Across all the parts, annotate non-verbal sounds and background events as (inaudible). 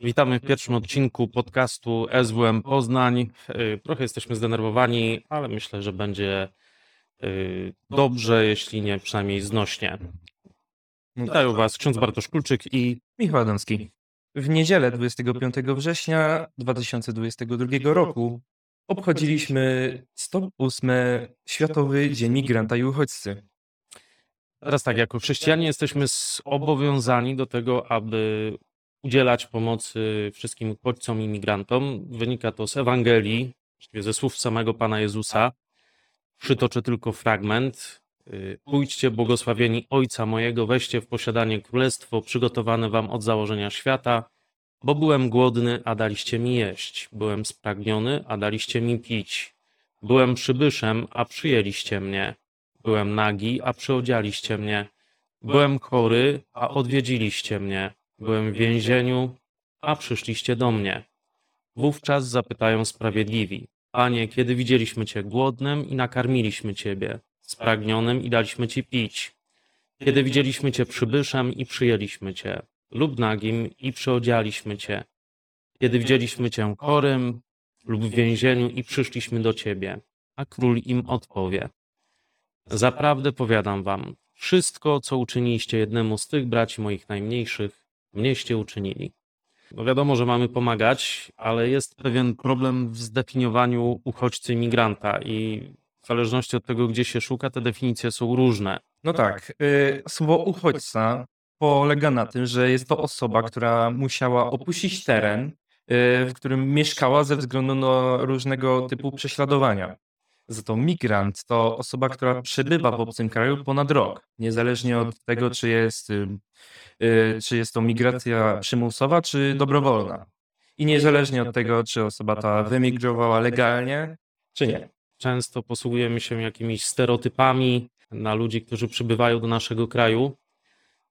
Witamy w pierwszym odcinku podcastu SWM Poznań. Y, Trochę jesteśmy zdenerwowani, ale myślę, że będzie y, dobrze, jeśli nie przynajmniej znośnie. Witają Was ksiądz Bartosz Kulczyk i Michał Adamski. W niedzielę 25 września 2022 roku obchodziliśmy 108 Światowy Dzień Migranta i Uchodźcy. teraz tak, jako chrześcijanie jesteśmy zobowiązani do tego, aby udzielać pomocy wszystkim uchodźcom i migrantom. Wynika to z Ewangelii, właściwie ze słów samego Pana Jezusa. Przytoczę tylko fragment. Y, Pójdźcie, błogosławieni Ojca mojego, weźcie w posiadanie królestwo przygotowane wam od założenia świata, bo byłem głodny, a daliście mi jeść. Byłem spragniony, a daliście mi pić. Byłem przybyszem, a przyjęliście mnie. Byłem nagi, a przyodzialiście mnie. Byłem chory, a odwiedziliście mnie. Byłem w więzieniu, a przyszliście do mnie. Wówczas zapytają sprawiedliwi: Panie, kiedy widzieliśmy Cię głodnym i nakarmiliśmy Ciebie, spragnionym i daliśmy Ci pić? Kiedy widzieliśmy Cię przybyszem i przyjęliśmy Cię, lub nagim i przyodzialiśmy Cię? Kiedy widzieliśmy Cię chorym lub w więzieniu i przyszliśmy do Ciebie? A król im odpowie: Zaprawdę powiadam Wam, wszystko, co uczyniliście jednemu z tych braci moich najmniejszych, mnieście uczynili. No wiadomo, że mamy pomagać, ale jest pewien problem w zdefiniowaniu uchodźcy i migranta i w zależności od tego, gdzie się szuka, te definicje są różne. No tak, y, słowo uchodźca polega na tym, że jest to osoba, która musiała opuścić teren, y, w którym mieszkała ze względu na różnego typu prześladowania. Za to migrant to osoba, która przebywa w obcym kraju ponad rok, niezależnie od tego, czy jest, y, czy jest to migracja przymusowa, czy dobrowolna. I niezależnie od tego, czy osoba ta wymigrowała legalnie, czy nie. Często posługujemy się jakimiś stereotypami na ludzi, którzy przybywają do naszego kraju.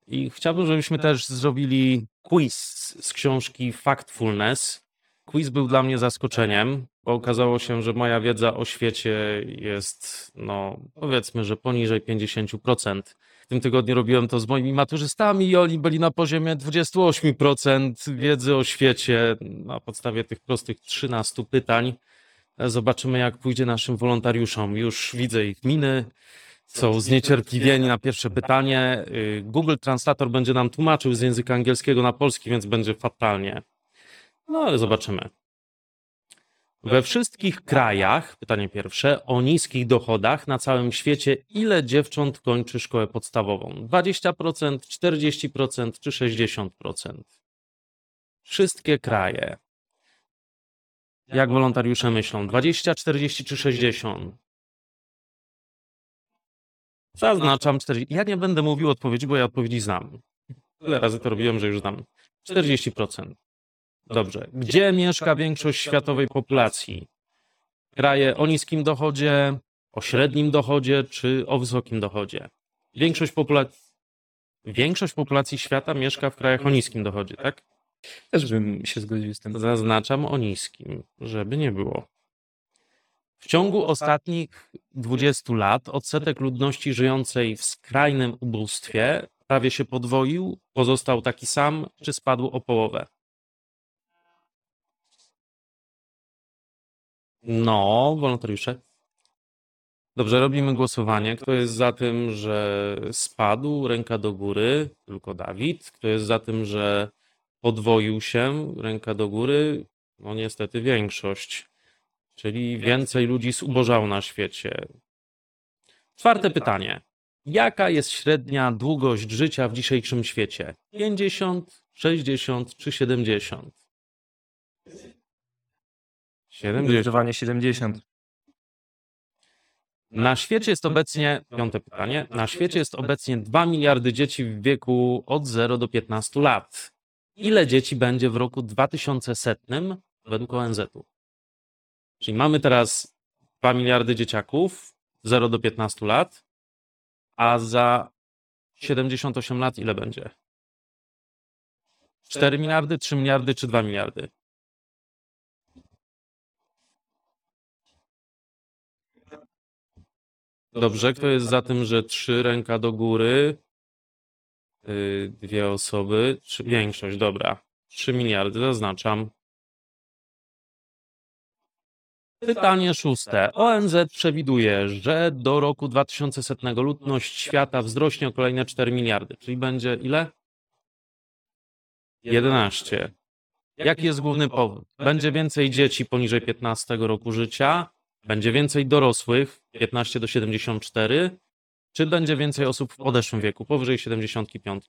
I chciałbym, żebyśmy też zrobili quiz z książki Factfulness. Quiz był dla mnie zaskoczeniem, bo okazało się, że moja wiedza o świecie jest, no powiedzmy, że poniżej 50%. W tym tygodniu robiłem to z moimi maturzystami i oni byli na poziomie 28% wiedzy o świecie na podstawie tych prostych 13 pytań. Zobaczymy, jak pójdzie naszym wolontariuszom. Już widzę ich miny. Są zniecierpliwieni na pierwsze pytanie. Google Translator będzie nam tłumaczył z języka angielskiego na polski, więc będzie fatalnie. No ale zobaczymy. We wszystkich krajach, pytanie pierwsze, o niskich dochodach na całym świecie, ile dziewcząt kończy szkołę podstawową? 20%, 40% czy 60%? Wszystkie kraje. Jak wolontariusze myślą? 20, 40 czy 60? Zaznaczam 40. Ja nie będę mówił odpowiedzi, bo ja odpowiedzi znam. Tyle razy to robiłem, że już znam. 40%. Dobrze. Gdzie mieszka większość światowej populacji? Kraje o niskim dochodzie, o średnim dochodzie czy o wysokim dochodzie? Większość populacji. Większość populacji świata mieszka w krajach o niskim dochodzie, tak? Też bym się zgodził z tym. Zaznaczam o niskim, żeby nie było. W ciągu ostatnich 20 lat odsetek ludności żyjącej w skrajnym ubóstwie prawie się podwoił, pozostał taki sam, czy spadł o połowę? No, wolontariusze. Dobrze, robimy głosowanie. Kto jest za tym, że spadł, ręka do góry, tylko Dawid. Kto jest za tym, że podwoił się, ręka do góry, no niestety większość. Czyli więcej ludzi zubożało na świecie. Czwarte pytanie. Jaka jest średnia długość życia w dzisiejszym świecie? 50, 60 czy 70? 70. Zdecydowanie 70. Na świecie jest obecnie, piąte pytanie, na świecie jest obecnie 2 miliardy dzieci w wieku od 0 do 15 lat. Ile dzieci będzie w roku 2100 według ONZ-u? Czyli mamy teraz 2 miliardy dzieciaków 0 do 15 lat, a za 78 lat ile będzie? 4 miliardy, 3 miliardy czy 2 miliardy? Dobrze, kto jest za tym, że trzy ręka do góry, yy, dwie osoby, czy większość, dobra. 3 miliardy, zaznaczam. Pytanie szóste. ONZ przewiduje, że do roku 2100 ludność świata wzrośnie o kolejne 4 miliardy, czyli będzie ile? 11. Jaki jest główny powód? Będzie więcej dzieci poniżej 15 roku życia, będzie więcej dorosłych 15 do 74, czy będzie więcej osób w podeszłym wieku, powyżej 75?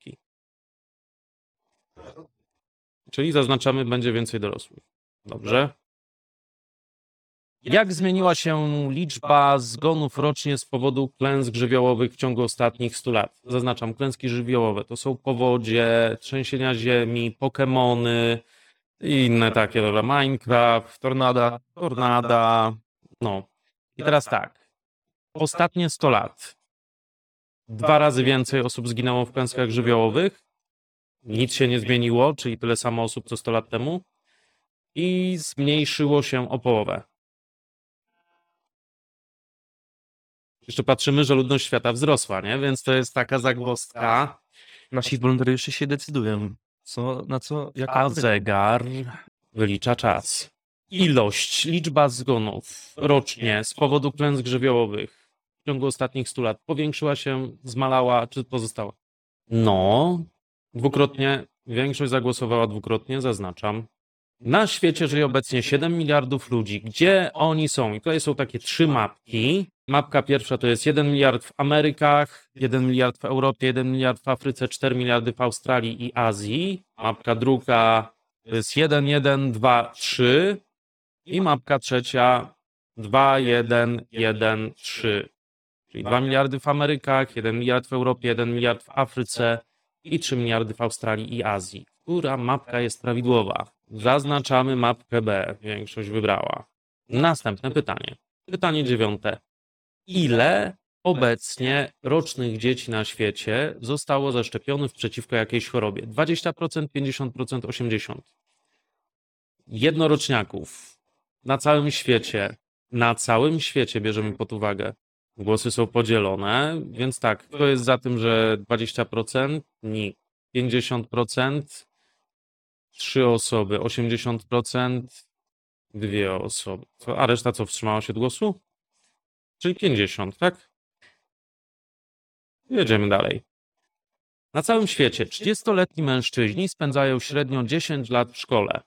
Czyli zaznaczamy, będzie więcej dorosłych. Dobrze. Jak zmieniła się liczba zgonów rocznie z powodu klęsk żywiołowych w ciągu ostatnich 100 lat? Zaznaczam, klęski żywiołowe to są powodzie, trzęsienia ziemi, Pokemony i inne takie, dobra, Minecraft, Tornada. tornada. No. I teraz tak. Ostatnie 100 lat. Dwa razy więcej osób zginęło w klęskach żywiołowych. Nic się nie zmieniło, czyli tyle samo osób co 100 lat temu. I zmniejszyło się o połowę. Jeszcze patrzymy, że ludność świata wzrosła, nie? Więc to jest taka zagwozdka. Nasi wolontariusze się decydują. Co, na co, jak A zegar wylicza czas. Ilość, liczba zgonów rocznie z powodu klęsk żywiołowych w ciągu ostatnich 100 lat powiększyła się, zmalała czy pozostała? No, dwukrotnie, większość zagłosowała dwukrotnie, zaznaczam. Na świecie żyje obecnie 7 miliardów ludzi. Gdzie oni są? I tutaj są takie trzy mapki. Mapka pierwsza to jest 1 miliard w Amerykach, 1 miliard w Europie, 1 miliard w Afryce, 4 miliardy w Australii i Azji. Mapka druga to jest 1, 1, 2, 3. I mapka trzecia 2, 1, 1, 3. Czyli 2 miliardy w Amerykach, 1 miliard w Europie, 1 miliard w Afryce i 3 miliardy w Australii i Azji. Która mapka jest prawidłowa? Zaznaczamy mapkę B. Większość wybrała. Następne pytanie. Pytanie dziewiąte. Ile obecnie rocznych dzieci na świecie zostało zaszczepionych przeciwko jakiejś chorobie? 20%, 50%, 80%. Jednoroczniaków na całym świecie, na całym świecie bierzemy pod uwagę. Głosy są podzielone, więc tak, kto jest za tym, że 20%? Nikt. 50%? Trzy osoby. 80%? Dwie osoby. A reszta co, wstrzymała się od głosu? Czyli 50, tak? Jedziemy dalej. Na całym świecie 30-letni mężczyźni spędzają średnio 10 lat w szkole.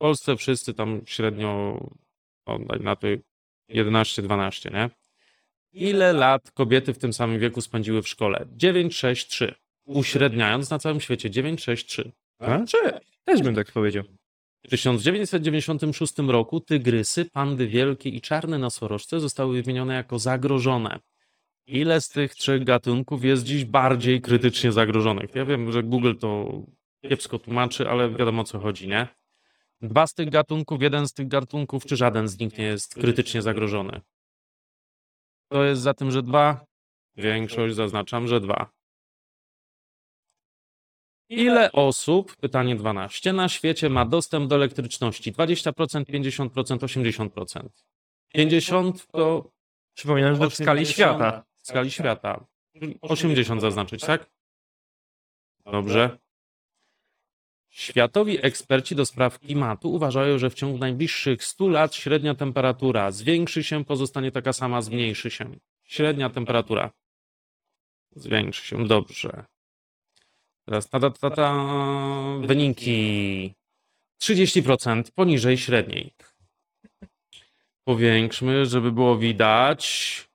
W Polsce wszyscy tam średnio o, daj na to 11-12, nie? Ile lat kobiety w tym samym wieku spędziły w szkole? 9, 6, 3. Uśredniając na całym świecie 9, 6, 3. A? Czy? Też bym tak powiedział. W 1996 roku tygrysy, pandy wielkie i czarne nosorożce zostały wymienione jako zagrożone. Ile z tych trzech gatunków jest dziś bardziej krytycznie zagrożonych? Ja wiem, że Google to kiepsko tłumaczy, ale wiadomo o co chodzi, nie? Dwa z tych gatunków, jeden z tych gatunków, czy żaden z nich nie jest krytycznie zagrożony? To jest za tym, że dwa? Większość zaznaczam, że dwa. Ile osób, pytanie 12, na świecie ma dostęp do elektryczności? 20%, 50%, 80%. 50 to Przypominam, że w skali 80 świata. W skali świata. Czyli 80 zaznaczyć, tak? Dobrze. Światowi eksperci do spraw klimatu uważają, że w ciągu najbliższych 100 lat średnia temperatura zwiększy się, pozostanie taka sama, zmniejszy się. Średnia temperatura zwiększy się. Dobrze. Teraz ta, ta, ta, ta, wyniki 30% poniżej średniej. Powiększmy, żeby było widać.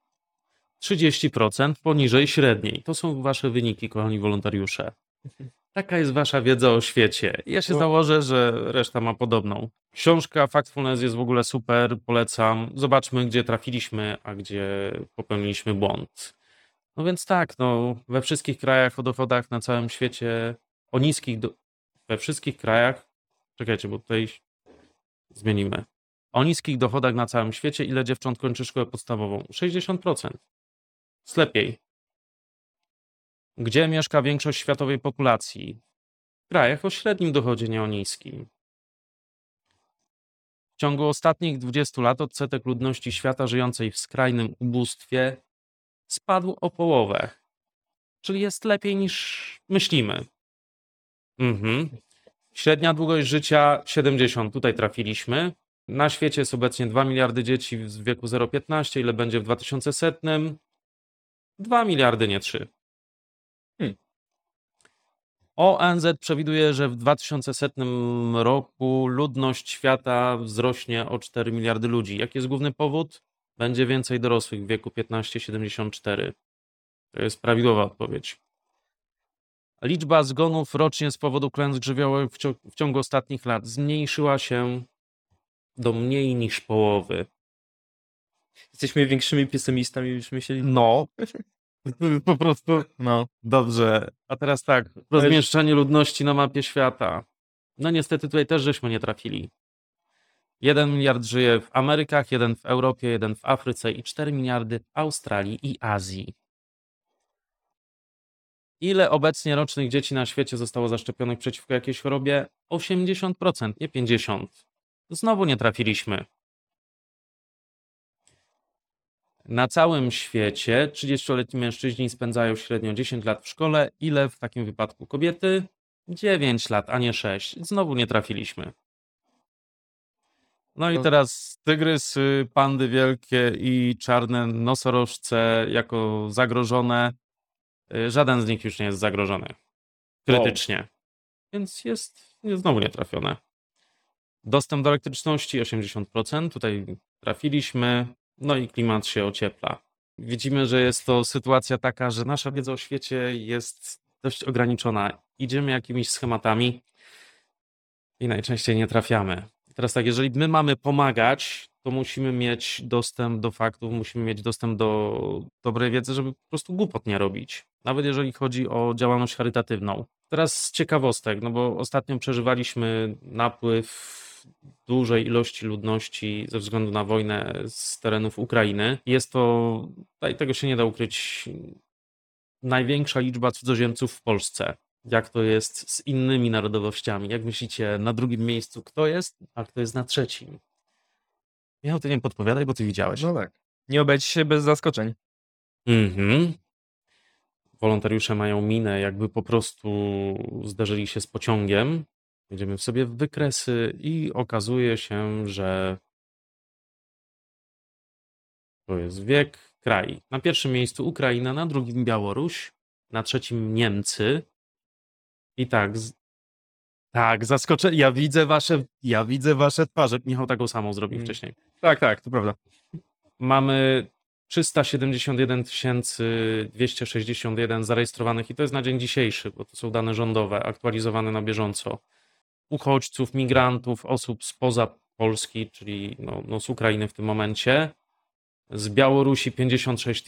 30% poniżej średniej. To są wasze wyniki, kochani wolontariusze. Taka jest wasza wiedza o świecie. Ja się No. założę, że reszta ma podobną. Książka Factfulness jest w ogóle super, polecam. Zobaczmy, gdzie trafiliśmy, a gdzie popełniliśmy błąd. No więc tak, no, we wszystkich krajach o dochodach na całym świecie, o niskich, do... we wszystkich krajach, czekajcie, bo tutaj zmienimy. O niskich dochodach na całym świecie, ile dziewcząt kończy szkołę podstawową? 60%. Jest lepiej. Gdzie mieszka większość światowej populacji? W krajach o średnim dochodzie, nie o niskim. W ciągu ostatnich 20 lat odsetek ludności świata żyjącej w skrajnym ubóstwie spadł o połowę. Czyli jest lepiej niż myślimy. Mhm. Średnia długość życia 70, tutaj trafiliśmy. Na świecie jest obecnie 2 miliardy dzieci w wieku 0,15. Ile będzie w 2100? 2 miliardy, nie 3. ONZ przewiduje, że w 2100 roku ludność świata wzrośnie o 4 miliardy ludzi. Jaki jest główny powód? Będzie więcej dorosłych w wieku 15-74. To jest prawidłowa odpowiedź. Liczba zgonów rocznie z powodu klęsk żywiołowych w, cio- w ciągu ostatnich lat zmniejszyła się do mniej niż połowy. Jesteśmy większymi pesymistami niż myśleli. No, (laughs) (laughs) po prostu No. dobrze. A teraz tak, rozmieszczenie ludności na mapie świata. No niestety tutaj też żeśmy nie trafili. Jeden miliard żyje w Amerykach, jeden w Europie, jeden w Afryce i 4 miliardy w Australii i Azji. Ile obecnie rocznych dzieci na świecie zostało zaszczepionych przeciwko jakiejś chorobie? 80%, nie 50%. Znowu nie trafiliśmy. Na całym świecie 30-letni mężczyźni spędzają średnio 10 lat w szkole. Ile w takim wypadku kobiety? 9 lat, a nie 6. Znowu nie trafiliśmy. No i teraz tygrysy, pandy wielkie i czarne nosorożce jako zagrożone. Y, Żaden z nich już nie jest zagrożony. Krytycznie. Więc jest, jest znowu nietrafione. Dostęp do elektryczności 80%. Tutaj trafiliśmy. No i klimat się ociepla. Widzimy, że jest to sytuacja taka, że nasza wiedza o świecie jest dość ograniczona. Idziemy jakimiś schematami i najczęściej nie trafiamy. Teraz tak, jeżeli my mamy pomagać, to musimy mieć dostęp do faktów, musimy mieć dostęp do dobrej wiedzy, żeby po prostu głupot nie robić. Nawet jeżeli chodzi o działalność charytatywną. Teraz z ciekawostek, no bo ostatnio przeżywaliśmy napływ dużej ilości ludności ze względu na wojnę z terenów Ukrainy. Jest to, tego się nie da ukryć, największa liczba cudzoziemców w Polsce. Jak to jest z innymi narodowościami? Jak myślicie, na drugim miejscu kto jest, a kto jest na trzecim? Miał ty nie podpowiadaj, bo ty widziałeś. No tak. Nie obejdzie się bez zaskoczeń. Mhm. Wolontariusze mają minę, jakby po prostu zderzyli się z pociągiem. Jedziemy sobie w wykresy i okazuje się, że to jest wiek, kraj. Na pierwszym miejscu Ukraina, na drugim Białoruś, na trzecim Niemcy. I tak, z... tak, zaskoczę. Ja widzę wasze, ja widzę wasze twarze. Michał taką samą zrobił Mm. wcześniej. Tak, tak, to prawda. Mamy 371 261 zarejestrowanych i to jest na dzień dzisiejszy, bo to są dane rządowe, aktualizowane na bieżąco. Uchodźców, migrantów, osób spoza Polski, czyli no, no z Ukrainy w tym momencie. Z Białorusi 56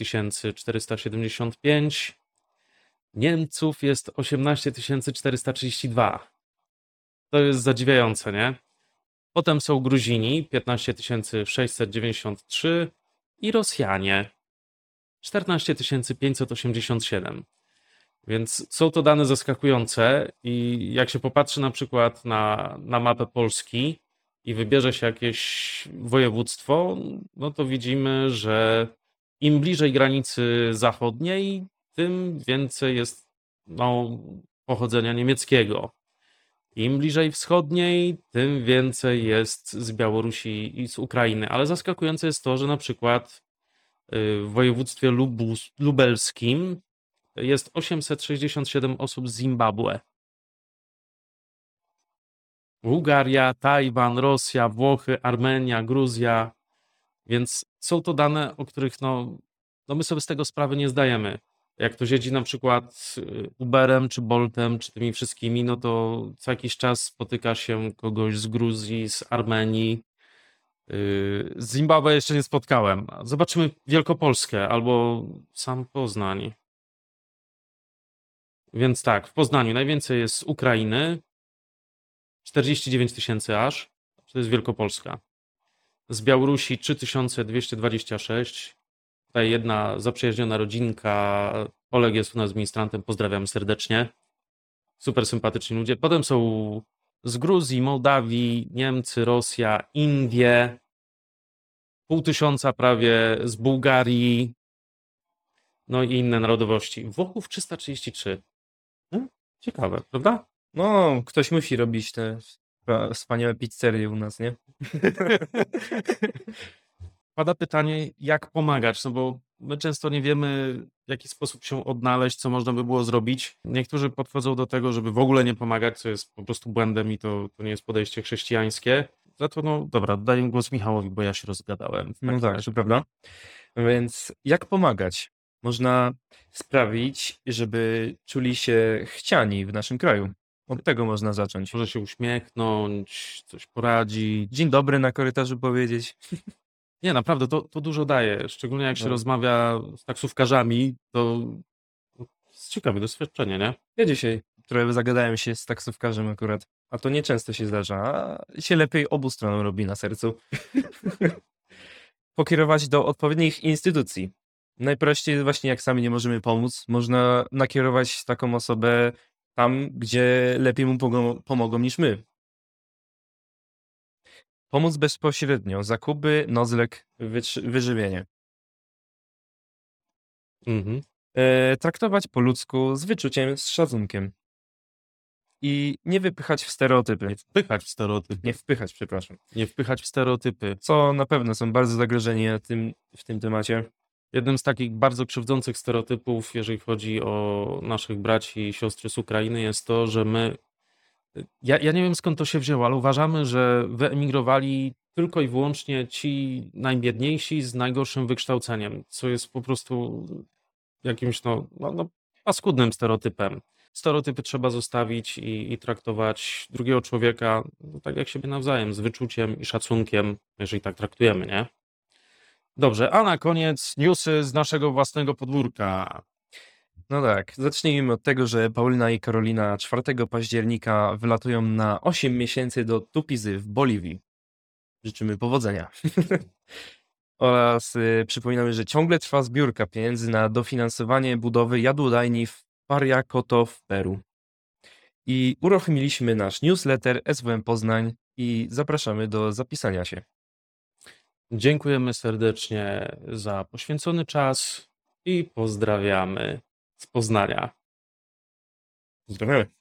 475. Niemców jest 18 432. To jest zadziwiające, nie? Potem są Gruzini 15 693 i Rosjanie 14 587. Więc są to dane zaskakujące i jak się popatrzy na przykład na, na mapę Polski i wybierze się jakieś województwo, no to widzimy, że im bliżej granicy zachodniej, tym więcej jest no, pochodzenia niemieckiego. Im bliżej wschodniej, tym więcej jest z Białorusi i z Ukrainy. Ale zaskakujące jest to, że na przykład y, w województwie lubus, lubelskim jest 867 osób z Zimbabwe. Bułgaria, Tajwan, Rosja, Włochy, Armenia, Gruzja. Więc są to dane, o których no, no my sobie z tego sprawy nie zdajemy. Jak ktoś jeździ na przykład y, Uberem, czy Boltem, czy tymi wszystkimi, no to co jakiś czas spotyka się kogoś z Gruzji, z Armenii. Y, Z Zimbabwe jeszcze nie spotkałem. Zobaczymy Wielkopolskę albo sam Poznań. Więc tak, w Poznaniu najwięcej jest z Ukrainy. 49 tysięcy aż. To jest Wielkopolska. Z Białorusi 3226. Tutaj jedna zaprzyjaźniona rodzinka. Oleg jest u nas ministrantem. Pozdrawiam serdecznie. Super sympatyczni ludzie. Potem są z Gruzji, Mołdawii, Niemcy, Rosja, Indie. Pół tysiąca prawie z Bułgarii. No i inne narodowości. Włochów 333. Ciekawe, prawda? No, ktoś musi robić te wspa- wspaniałe pizzerie u nas, nie? (laughs) Pada pytanie, jak pomagać, no bo my często nie wiemy, w jaki sposób się odnaleźć, co można by było zrobić. Niektórzy podchodzą do tego, żeby w ogóle nie pomagać, co jest po prostu błędem i to, to nie jest podejście chrześcijańskie. Za to, no dobra, daję głos Michałowi, bo ja się rozgadałem. No tak, razie. prawda. Więc jak pomagać? Można sprawić, żeby czuli się chciani w naszym kraju. Od tego można zacząć. Może się uśmiechnąć, coś poradzić. Dzień dobry na korytarzu powiedzieć. (laughs) Nie, naprawdę, to, to dużo daje. Szczególnie jak się No. rozmawia z taksówkarzami, to to jest ciekawe doświadczenie, nie? Ja dzisiaj trochę zagadałem się z taksówkarzem akurat, a to nieczęsto się zdarza, a się lepiej obu stronom robi na sercu. (laughs) Pokierować do odpowiednich instytucji. Najprościej właśnie jak sami nie możemy pomóc, można nakierować taką osobę tam, gdzie lepiej mu pogo- pomogą niż my. Pomóc bezpośrednio, zakupy, wytrzy- wyżywienie. Mhm. E, traktować po ludzku, z wyczuciem, z szacunkiem. I nie wypychać w stereotypy. Nie wpychać w stereotypy. Nie wpychać, przepraszam. Nie wpychać w stereotypy. Co na pewno są bardzo zagrożeni tym, w tym temacie. Jednym z takich bardzo krzywdzących stereotypów, jeżeli chodzi o naszych braci i siostry z Ukrainy, jest to, że my. Ja, ja nie wiem skąd to się wzięło, ale uważamy, że wyemigrowali tylko i wyłącznie ci najbiedniejsi z najgorszym wykształceniem, co jest po prostu jakimś no, no, no paskudnym stereotypem. Stereotypy trzeba zostawić i, i traktować drugiego człowieka no, tak jak siebie nawzajem, z wyczuciem i szacunkiem, jeżeli tak traktujemy, nie? Dobrze, a na koniec newsy z naszego własnego podwórka. No tak, zacznijmy od tego, że Paulina i Karolina 4 października wylatują na 8 miesięcy do Tupizy w Boliwii. Życzymy powodzenia. (laughs) Oraz y, przypominamy, że ciągle trwa zbiórka pieniędzy na dofinansowanie budowy jadłodajni w Pariakoto w Peru. I uruchomiliśmy nasz newsletter SWM Poznań i zapraszamy do zapisania się. Dziękujemy serdecznie za poświęcony czas i pozdrawiamy z Poznania. Pozdrawiamy.